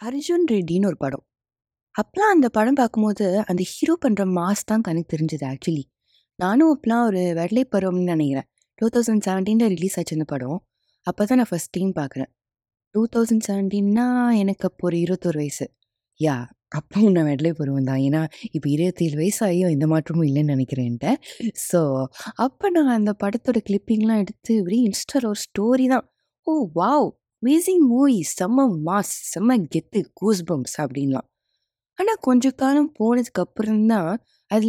அர்ஜுன் ரெட்டின்னு ஒரு படம். அப்போலாம் அந்த படம் பார்க்கும்போது, அந்த ஹீரோ பண்ணுற மாஸ் தான் கணக்கு தெரிஞ்சது ஆக்சுவலி. நானும் அப்போலாம் ஒரு வெள்ளை பருவம்னு நினைக்கிறேன் டூ தௌசண்ட் செவன்டீனில் ரிலீஸ் ஆச்சு அந்த படம். அப்போ தான் நான் ஃபஸ்ட் டைம் பார்க்குறேன். 2017னா எனக்கு அப்போ ஒரு 21 வயசு. யா அப்பவும் நான் வெள்ளை பருவம் தான். ஏன்னா, இப்போ இருபத்தேழு வயசாகியும் எந்த மாற்றமும் இல்லைன்னு நினைக்கிறேன்ட்ட ஸோ, அப்போ நான் அந்த படத்தோட கிளிப்பிங்லாம் எடுத்து இப்படி இன்ஸ்டாவில் ஒரு ஸ்டோரி தான். "Oh wow! Amazing movie! செம்ம மாஸ்! செம்ம கெத்து! கூஸ் பம்ப்ஸ்" அப்படின்லாம். ஆனால் கொஞ்ச காலம் போனதுக்கு அப்புறம் தான்,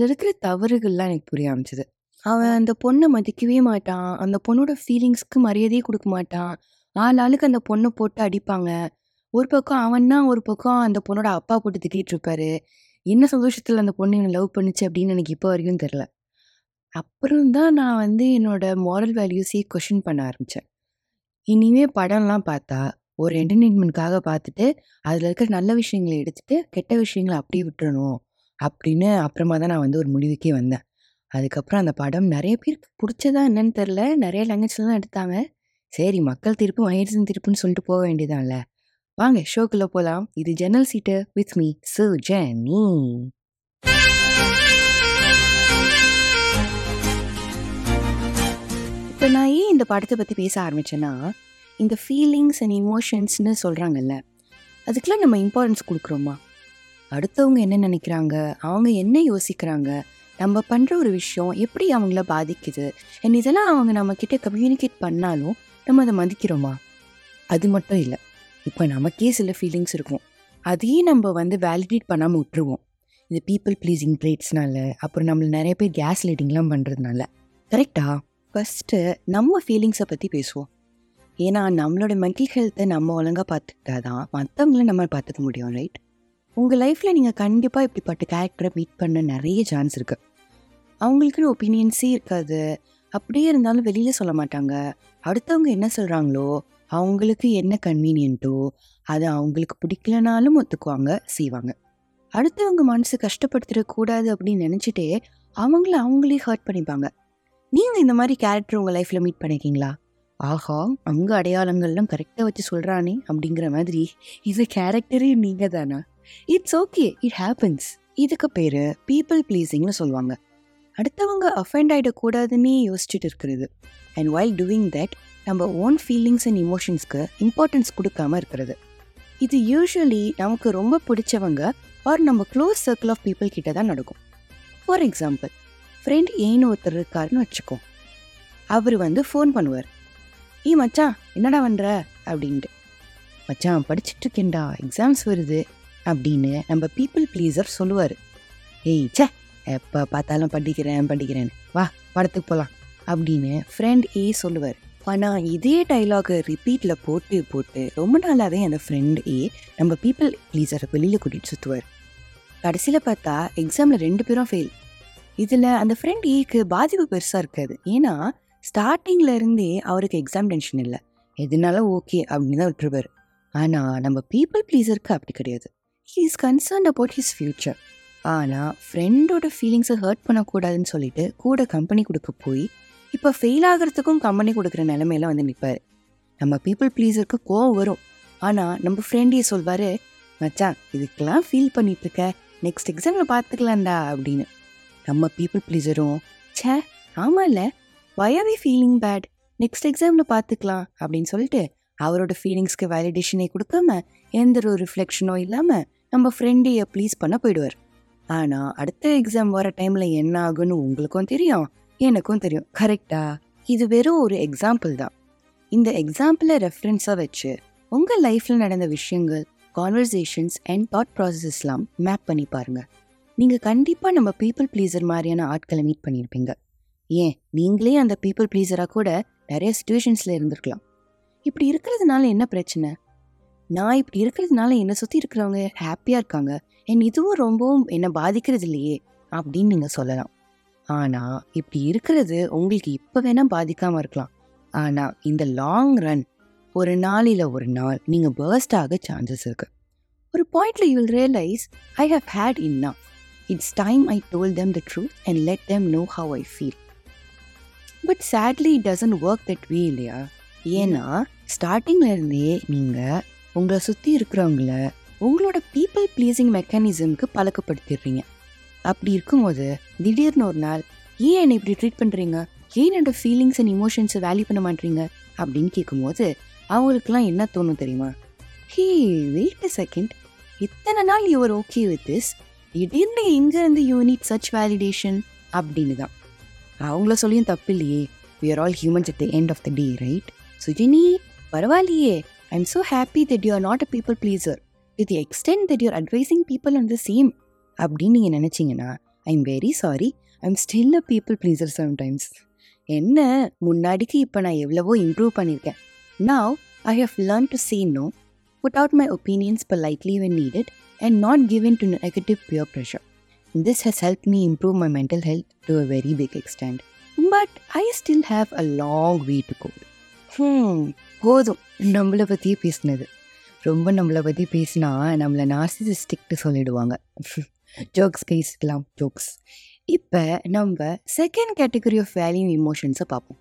இருக்கிற தவறுகள்லாம் எனக்கு புரிய ஆரம்பிச்சது. அவன் அந்த பொண்ணை மதிக்கவே மாட்டான். அந்த பொண்ணோட ஃபீலிங்ஸ்க்கு மரியாதையே கொடுக்க மாட்டான். ஆள் ஆளுக்கு அந்த பொண்ணை போட்டு அடிப்பாங்க. ஒரு பக்கம் அவன்னா, ஒரு பக்கம் அந்த பொண்ணோட அப்பா போட்டு திட்டிகிட்டு இருப்பாரு. என்ன சந்தோஷத்தில் அந்த பொண்ணு என்னை லவ் பண்ணுச்சு அப்படின்னு எனக்கு இப்போ வரைக்கும் தெரில அப்புறம் தான் நான் வந்து என்னோட மாரல் வேல்யூஸே கொஷின் பண்ண ஆரம்பித்தேன் இனிமே படம்லாம் பார்த்தா, ஒரு என்டர்டெயின்மெண்ட்காக பார்த்துட்டு, அதில் இருக்கிற நல்ல விஷயங்கள எடுத்துட்டு, கெட்ட விஷயங்கள அப்படியே விட்டுறணும். அப்படின்னு அப்புறமா தான் நான் வந்து ஒரு முடிவுக்கே வந்தேன். அதுக்கப்புறம் அந்த படம் நிறைய பேருக்கு பிடிச்சதா என்னன்னு தெரில நிறைய லாங்குவேஜில் தான் எடுத்தாங்க. சரி மக்கள் திருப்பும் மகேசன் திருப்புன்னு சொல்லிட்டு போக வேண்டியதான்ல வாங்க ஷோக்குள்ளே போகலாம் இது ஜன்னல் சீட்டு வித் மீ சுஜனி. இப்போ நான் ஏன் இந்த படத்தை பற்றி பேச ஆரம்பிச்சேன்னா, இந்த ஃபீலிங்ஸ் அண்ட் இமோஷன்ஸ்னு சொல்கிறாங்கல்ல அதுக்கெலாம் நம்ம இம்பார்ட்டன்ஸ் கொடுக்குறோமா அடுத்தவங்க என்ன நினைக்கிறாங்க அவங்க என்ன யோசிக்கிறாங்க? நம்ம பண்ணுற ஒரு விஷயம் எப்படி அவங்கள பாதிக்குது? அண்ட் இதெல்லாம் அவங்க நம்மக்கிட்ட கம்யூனிகேட் பண்ணாலும், நம்ம அதை மதிக்கிறோமா? அது மட்டும் இல்லை இப்போ நமக்கே சில ஃபீலிங்ஸ் இருக்கும். அதையும் நம்ம வந்து வேலிடேட் பண்ணாமல் விட்டுருவோம். இந்த பீப்புள் ப்ளீசிங் ட்ரேட்ஸ்னால, அப்புறம் நம்மளை நிறைய பேர் கேஸ் லைட்டிங்லாம் பண்ணுறதுனால கரெக்ட்டா? ஃபர்ஸ்ட்டு நம்ம ஃபீலிங்ஸை பற்றி பேசுவோம். ஏன்னா, நம்மளோட மென்டல் ஹெல்த்தை நம்ம ஒழுங்கா பார்த்துக்கிட்டா தான், மற்றவங்களும் நம்ம பார்த்துக்க முடியும் ரைட்? உங்கள் லைஃப்பில் நீங்கள் கண்டிப்பாக இப்படிப்பட்ட கேரக்டரை மீட் பண்ண நிறைய சான்ஸ் இருக்குது அவங்களுக்குன்னு ஒப்பீனியன்ஸே இருக்காது. அப்படியே இருந்தாலும் வெளியில் சொல்ல மாட்டாங்க. அடுத்தவங்க என்ன சொல்கிறாங்களோ அவங்களுக்கு என்ன கன்வீனியன்ட்டோ, அது அவங்களுக்கு பிடிக்கலனாலும் ஒத்துக்குவாங்க, செய்வாங்க. அடுத்தவங்க மனசு கஷ்டப்படுத்திடக்கூடாது அப்படின்னு நினச்சிட்டே அவங்கள அவங்களே ஹர்ட் பண்ணிப்பாங்க. நீங்கள் இந்த மாதிரி கேரக்டர் உங்கள் லைஃப்பில் மீட் பண்ணியிருக்கீங்களா? ஆஹா! அங்கே அடையாளங்கள்லாம் கரெக்டாக வச்சு சொல்கிறானே அப்படிங்கிற மாதிரி, இந்த கேரக்டரே நீங்கள் தானா? It's okay. It happens. இதுக்கு பேர் பீப்புள் ப்ளீஸிங்னு சொல்லுவாங்க. அடுத்தவங்க அஃபெண்ட் ஆகிடக்கூடாதுன்னே யோசிச்சுட்டு இருக்கிறது. அண்ட் வைல் டூயிங் தட், நம்ம ஓன் ஃபீலிங்ஸ் அண்ட் இமோஷன்ஸ்க்கு இம்பார்ட்டன்ஸ் கொடுக்காம இருக்கிறது. இது யூஸ்வலி நமக்கு ரொம்ப பிடிச்சவங்க ஆர் நம்ம க்ளோஸ் சர்க்கிள் ஆஃப் பீப்புள் கிட்ட தான் நடக்கும். ஃபார் எக்ஸாம்பிள், ஃப்ரெண்ட் ஏன்னு ஒருத்தர் இருக்காருன்னு வச்சுக்கோ அவர் வந்து ஃபோன் பண்ணுவார் ஈ மச்சான், என்னடா பண்ணுற அப்படின்ட்டு. "மச்சான் படிச்சுட்டு இருக்கேன்டா. எக்ஸாம்ஸ் வருது." அப்படின்னு நம்ம பீப்புள் ப்ளீஸர் சொல்லுவார் "ஏய் ச்சே! எப்போ பார்த்தாலும் படிக்கிறேன், படிக்கிறேன்னு. வா படத்துக்கு போகலாம் அப்படின்னு ஃப்ரெண்ட் ஏ சொல்லுவார் ஆனால் இதே டைலாகை ரிப்பீட்டில் போட்டு, போட்டு ரொம்ப நாளாகவே அந்த ஃப்ரெண்ட் ஏ நம்ம பீப்புள் ப்ளீஸரை வெளியில் கூட்டிகிட்டு சுற்றுவார் கடைசியில் பார்த்தா, எக்ஸாமில் ரெண்டு பேரும் ஃபெயில். இதில் அந்த ஃப்ரெண்ட் ஏக்கு பாதிப்பு பெருசாக இருக்காது. ஏன்னா, ஸ்டார்டிங்கில் இருந்தே அவருக்கு எக்ஸாம் டென்ஷன் இல்லை எதுனால ஓகே அப்படின்னு தான் விட்டுருவார் ஆனால் நம்ம பீப்புள் ப்ளீஸருக்கு அப்படி கிடையாது. He is concern about his future. ஆனால் ஃப்ரெண்டோட ஃபீலிங்ஸை ஹர்ட் பண்ணக்கூடாதுன்னு சொல்லிட்டு, கூட கம்பெனி கொடுக்க போய், இப்போ ஃபெயில் ஆகுறதுக்கும் கம்பெனி கொடுக்குற நிலமையில வந்து நிற்பார் நம்ம பீப்புள் ப்ளீஸருக்கு கோவம் வரும். ஆனால் நம்ம ஃப்ரெண்டே சொல்வார் "மச்சான் இதுக்கெல்லாம் ஃபீல் பண்ணிட்டு இருக்க. நெக்ஸ்ட் எக்ஸாம்ல பார்த்துக்கலாம்டா." அப்படின்னு. நம்ம பீப்புள் ப்ளீஸரும் சே "ச்சே! ஆமால்ல. Why are we feeling bad? Next எக்ஸாமில் பார்த்துக்கலாம்." அப்படின்னு சொல்லிட்டு, அவரோட ஃபீலிங்ஸ்க்கு வேலிடேஷனே கொடுக்காம எந்த ஒரு ரிஃப்ளெக்ஷனோ இல்லாமல் நம்ம ஃப்ரெண்டையை ப்ளீஸ் பண்ண போயிடுவாரு. ஆனால் அடுத்த எக்ஸாம் வர டைமில் என்ன ஆகும்னு உங்களுக்கும் தெரியும், எனக்கும் தெரியும். கரெக்டா இது வெறும் ஒரு எக்ஸாம்பிள் தான். இந்த எக்ஸாம்பிளை ரெஃபரன்ஸாக வச்சு, உங்கள் லைஃப்பில் நடந்த விஷயங்கள், கான்வர்சேஷன்ஸ் அண்ட் தாட் ப்ராசஸஸ்லாம் மேப் பண்ணி பாருங்க. நீங்கள் கண்டிப்பாக நம்ம பீப்புள் ப்ளீசர் மாதிரியான ஆட்களை மீட் பண்ணியிருப்பீங்க. ஏன், நீங்களே அந்த பீப்பிள் ப்ளீசரா கூட நிறைய சுச்சுவேஷன்ஸில் இருந்திருக்கலாம். இப்படி இருக்கிறதுனால என்ன பிரச்சனை? நான் இப்படி இருக்கிறதுனால என்னை சுற்றி இருக்கிறவங்க ஹாப்பியாக இருக்காங்க. என் இதுவும் ரொம்பவும் என்னை பாதிக்கிறது இல்லையே! அப்படின்னு நீங்க சொல்லலாம். ஆனா, இப்படி இருக்கிறது உங்களுக்கு இப்போ வேணால் பாதிக்காம இருக்கலாம். ஆனா, இந்த லாங் ரன் ஒரு நாளில் ஒரு நாள் நீங்கள் பர்ஸ்ட் ஆக சான்சஸ் இருக்கு. ஒரு பாயிண்டில் you will realise, "I have had enough it's time I told them the truth and let them know how I feel." But sadly it doesn't work that way இல்லையா? ஏன்னா, ஸ்டார்டிங்ல இருந்தே நீங்க உங்களை சுத்தி இருக்கிறவங்கள உங்களோட பீப்புள் ப்ளீசிங் மெக்கானிசம்க்கு பழக்கப்படுத்திடுறீங்க. அப்படி இருக்கும்போது திடீர்னு ஒரு நாள் ஏன் என்னை இப்படி ட்ரீட் பண்ணுறீங்க ஏன் என்னோட ஃபீலிங்ஸ் அண்ட் இமோஷன்ஸை வேல்யூ பண்ண மாட்டீங்க அப்படின்னு கேட்கும்போது அவங்களுக்குலாம் என்ன தோணும் தெரியுமா? ஹே வெயிட் அ செகண்ட் இத்தனை நாள் யுவர் ஓகே வித் திஸ் திடீர்னு எங்கேருந்து யூ நீட் சர்ச் வேலிடேஷன் அப்படின்னு தான் அவங்கள சொல்லியும் தப்பு இல்லையே. We are all humans at the end of the day right Sujini பரவாயில்லையே. I am so happy that you are not a people pleaser with the extent that your advising people on the same அப்படின்னு நீங்கள் நினச்சிங்கன்னா I am very sorry I am still a people pleaser sometimes என்ன முன்னாடிக்கு இப்போ நான் எவ்வளவோ improve பண்ணியிருக்கேன். Now I have learn to say no put out my opinions politely when needed and not give in to negative peer pressure. This has helped me improve my mental health to a very big extent. But I still have a long way to go. Hmm, போதும் நம்மளை பற்றியே பேசினது ரொம்ப நம்மளை பற்றி பேசினா நம்மளை நார்சிசிஸ்டிக்ட்டு சொல்லிடுவாங்க ஜோக்ஸ் பேசிக்கலாம் ஜோக்ஸ் இப்போ நம்ம செகண்ட் கேட்டகரி ஆஃப் வேல்யூ இமோஷன்ஸை பார்ப்போம்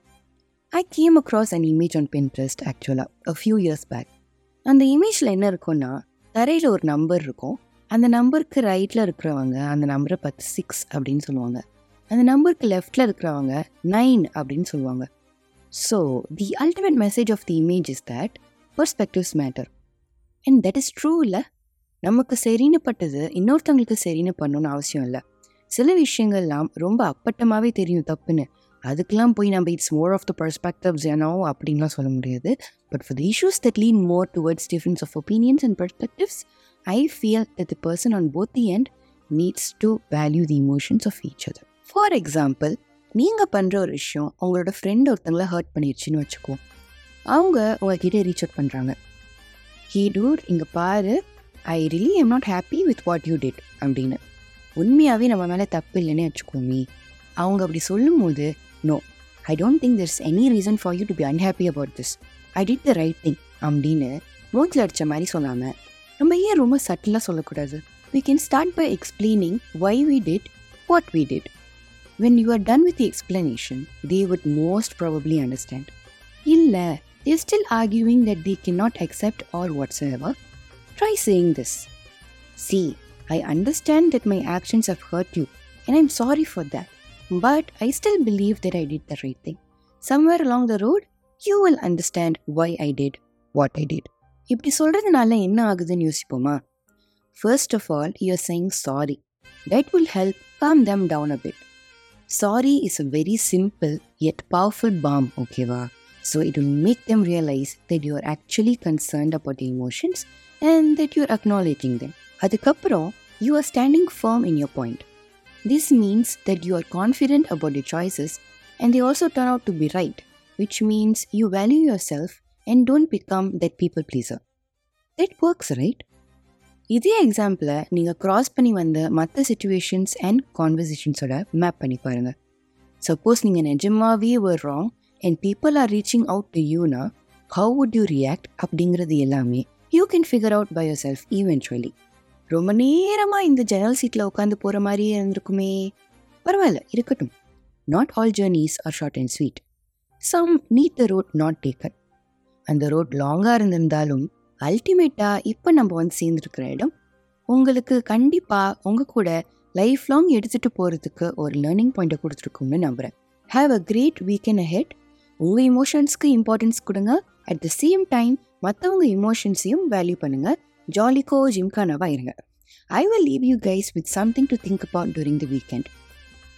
I came across an image on Pinterest ஆக்சுவலாக அ ஃபியூ இயர்ஸ் பேக் அந்த இமேஜில் என்ன இருக்கும்னா தரையில் ஒரு நம்பர் இருக்கும். அந்த நம்பருக்கு ரைட்டில் இருக்கிறவங்க அந்த நம்பரை பத்து சிக்ஸ் அப்படின்னு சொல்லுவாங்க. அந்த நம்பருக்கு லெஃப்டில் இருக்கிறவங்க நைன் அப்படின்னு சொல்லுவாங்க. So the ultimate message of the image is that perspectives matter and that is true இல்லை நமக்கு சரின்னு பட்டது இன்னொருத்தவங்களுக்கு சரின்னு பண்ணணும்னு அவசியம் இல்லை. சில விஷயங்கள்லாம் ரொம்ப அப்பட்டமாகவே தெரியும் தப்புன்னு. அதுக்கெலாம் போய் நம்ம it's more of the perspectives ஏனோ அப்படின்லாம் சொல்ல முடியாது. But for the issues that lean more towards difference of opinions and perspectives I feel that the person on both the end needs to value the emotions of each other for example நீங்கள் பண்ணுற ஒரு விஷயம் உங்களோட friend ஒருத்தங்கள hurt பண்ணிடுச்சின்னு வச்சுக்கோ. அவங்க உங்ககிட்ட reach out பண்ணுறாங்க ஹீ டூட் இங்கே பாரு. I really am not happy with what you did அப்படின்னு. உண்மையாகவே நம்ம மேலே தப்பு இல்லைன்னே வச்சுக்கோமே. அவங்க அப்படி சொல்லும்போது no I don't think there's any reason for you to be unhappy about this I did the right thing அப்படின்னு மூச்சில் அடித்த மாதிரி சொல்லாமல் நம்ம ஏன் ரொம்ப சட்டிலாக சொல்லக்கூடாது? We can start by explaining why we did what we did when you are done with the explanation they would most probably understand இல்லை they still arguing that they can not accept or what's ever try saying this see I understand that my actions have hurt you and I am sorry for that but I still believe that I did the right thing. Somewhere along the road, you will understand why I did what I did. இப்படி சொல்கிறதுனால என்ன ஆகுதுன்னு யோசிப்போமா? First of all you're saying sorry that will help calm them down a bit sorry is a very simple yet powerful balm ஓகேவா so it will make them realise that you are actually concerned about emotions and that you are acknowledging them அதுக்கப்புறம் you are standing firm in your point This means that you are confident about your choices and they also turn out to be right, which means you value yourself and don't become that people pleaser. That works, right? இதே எக்ஸாம்பிளை நீங்கள் cross பண்ணி வந்த மற்ற situations and கான்வர்சேஷன்ஸோட map பண்ணி பாருங்கள் suppose நீங்கள் நிஜமாவே ஒரு wrong and people are reaching out to யூனா how would you react அப்படிங்கிறது எல்லாமே you can figure out by yourself eventually ரொம்ப நேரமாக இந்த ஜன்னல் சீட்டில் உட்காந்து போகிற மாதிரியே இருந்திருக்குமே. பரவாயில்ல இருக்கட்டும். Not all journeys are short and sweet some need the road not taken அந்த ரோட் லாங்காக இருந்திருந்தாலும் அல்டிமேட்டாக இப்போ நம்ம வந்து சேர்ந்துருக்கிற இடம் உங்களுக்கு கண்டிப்பாக உங்கள் கூட லைஃப் லாங் எடுத்துகிட்டு போகிறதுக்கு ஒரு லேர்னிங் பாயிண்ட்டை கொடுத்துருக்கும்னு நம்புகிறேன் ஹாவ் அ கிரேட் வீக்கெண்ட் ஹெட் உங்கள் இமோஷன்ஸ்க்கு இம்பார்ட்டன்ஸ் கொடுங்க. அட் த சேம் டைம் மற்றவங்க இமோஷன்ஸையும் வேல்யூ பண்ணுங்கள் ஜாலிக்கோ ஜிம்கானாவா இருங்க I will leave you guys with something to think about during the weekend.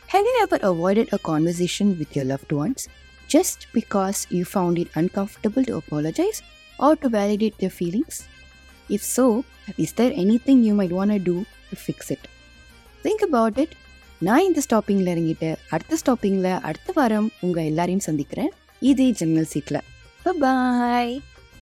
Have you ever avoided a conversation with your loved ones just because you found it uncomfortable to apologize or to validate their feelings? If so, is there anything you might want to do to fix it? Think about it. நான் இந்த ஸ்டாப்பிங்கில் இறங்கிட்டு அடுத்த ஸ்டாப்பிங்கில் அடுத்த வாரம் உங்கள் எல்லாரையும் சந்திக்கிறேன் இதே ஜன்னல் சீட்டில் பாய்